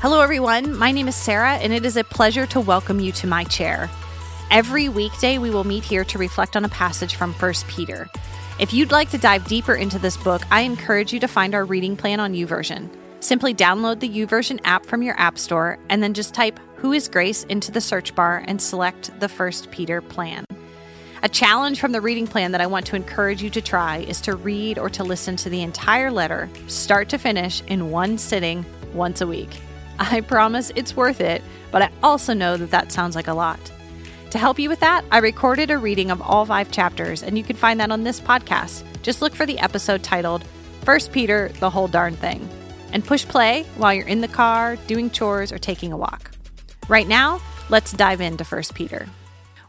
Hello, everyone. My name is Sarah, and it is a pleasure to welcome you to my chair. Every weekday, we will meet here to reflect on a passage from 1 Peter. If you'd like to dive deeper into this book, I encourage you to find our reading plan on YouVersion. Simply download the YouVersion app from your App Store and then just type Who is Grace into the search bar and select the 1 Peter plan. A challenge from the reading plan that I want to encourage you to try is to read or to listen to the entire letter, start to finish, in one sitting once a week. I promise it's worth it, but I also know that that sounds like a lot. To help you with that, I recorded a reading of all five chapters, and you can find that on this podcast. Just look for the episode titled First Peter, the Whole Darn Thing, and push play while you're in the car, doing chores, or taking a walk. Right now, let's dive into First Peter.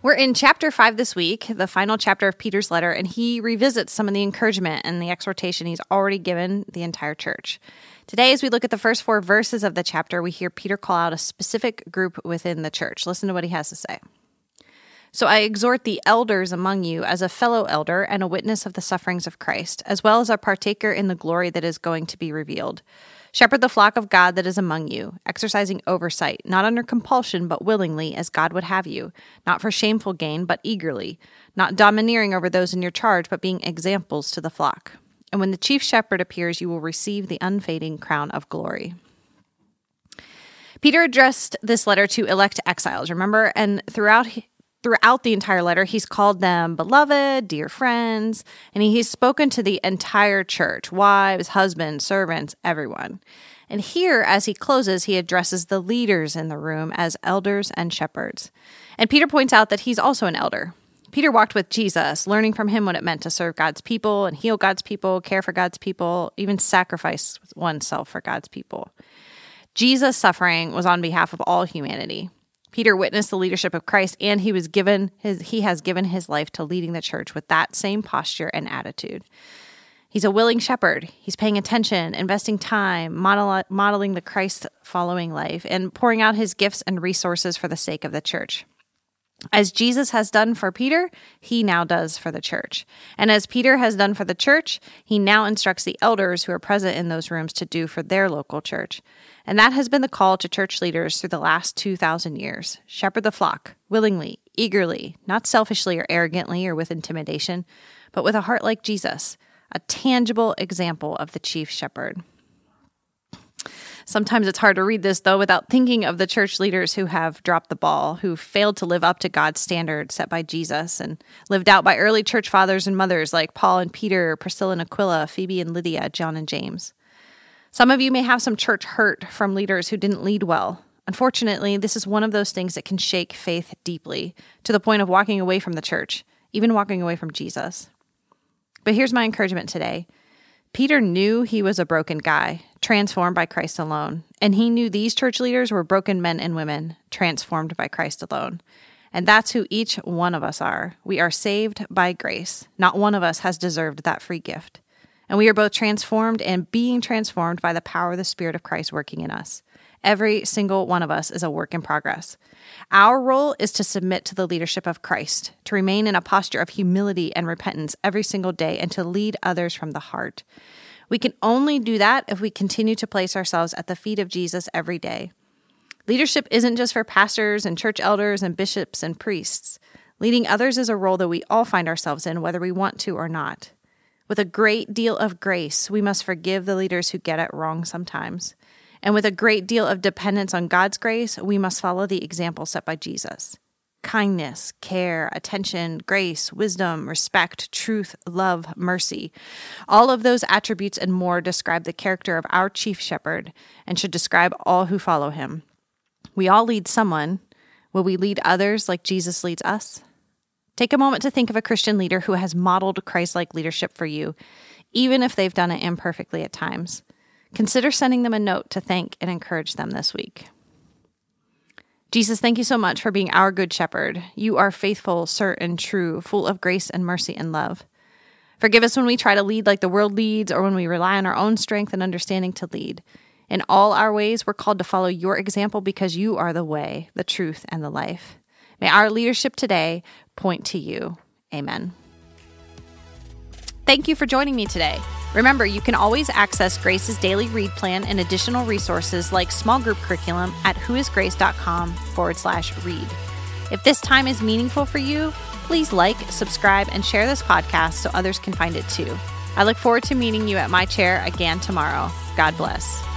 We're in chapter five this week, the final chapter of Peter's letter, and he revisits some of the encouragement and the exhortation he's already given the entire church. Today, as we look at the first four verses of the chapter, we hear Peter call out a specific group within the church. Listen to what he has to say. So I exhort the elders among you as a fellow elder and a witness of the sufferings of Christ, as well as a partaker in the glory that is going to be revealed. Shepherd the flock of God that is among you, exercising oversight, not under compulsion, but willingly, as God would have you, not for shameful gain, but eagerly, not domineering over those in your charge, but being examples to the flock. And when the chief shepherd appears, you will receive the unfading crown of glory. Peter addressed this letter to elect exiles, remember? And throughout throughout the entire letter, he's called them beloved, dear friends, and he's spoken to the entire church wives, husbands, servants, everyone. And here, as he closes, he addresses the leaders in the room as elders and shepherds. And Peter points out that he's also an elder. Peter walked with Jesus, learning from him what it meant to serve God's people and heal God's people, care for God's people, even sacrifice oneself for God's people. Jesus' suffering was on behalf of all humanity. Peter witnessed the leadership of Christ and he was given his he has given his life to leading the church with that same posture and attitude. He's a willing shepherd. He's paying attention, investing time, model, modeling the Christ following life, and pouring out his gifts and resources for the sake of the church. As Jesus has done for Peter, he now does for the church. And as Peter has done for the church, he now instructs the elders who are present in those rooms to do for their local church. And that has been the call to church leaders through the last 2,000 years shepherd the flock, willingly, eagerly, not selfishly or arrogantly or with intimidation, but with a heart like Jesus, a tangible example of the chief shepherd. Sometimes it's hard to read this, though, without thinking of the church leaders who have dropped the ball, who failed to live up to God's standard set by Jesus and lived out by early church fathers and mothers like Paul and Peter, Priscilla and Aquila, Phoebe and Lydia, John and James. Some of you may have some church hurt from leaders who didn't lead well. Unfortunately, this is one of those things that can shake faith deeply to the point of walking away from the church, even walking away from Jesus. But here's my encouragement today Peter knew he was a broken guy, transformed by Christ alone. And he knew these church leaders were broken men and women, transformed by Christ alone. And that's who each one of us are. We are saved by grace. Not one of us has deserved that free gift. And we are both transformed and being transformed by the power of the Spirit of Christ working in us. Every single one of us is a work in progress. Our role is to submit to the leadership of Christ, to remain in a posture of humility and repentance every single day, and to lead others from the heart. We can only do that if we continue to place ourselves at the feet of Jesus every day. Leadership isn't just for pastors and church elders and bishops and priests. Leading others is a role that we all find ourselves in, whether we want to or not. With a great deal of grace, we must forgive the leaders who get it wrong sometimes. And with a great deal of dependence on God's grace, we must follow the example set by Jesus. Kindness, care, attention, grace, wisdom, respect, truth, love, mercy. All of those attributes and more describe the character of our chief shepherd and should describe all who follow him. We all lead someone. Will we lead others like Jesus leads us? Take a moment to think of a Christian leader who has modeled Christ like leadership for you, even if they've done it imperfectly at times. Consider sending them a note to thank and encourage them this week. Jesus, thank you so much for being our good shepherd. You are faithful, certain, true, full of grace and mercy and love. Forgive us when we try to lead like the world leads or when we rely on our own strength and understanding to lead. In all our ways, we're called to follow your example because you are the way, the truth, and the life. May our leadership today point to you. Amen. Thank you for joining me today. Remember, you can always access Grace's daily read plan and additional resources like small group curriculum at whoisgrace.com forward slash read. If this time is meaningful for you, please like, subscribe, and share this podcast so others can find it too. I look forward to meeting you at my chair again tomorrow. God bless.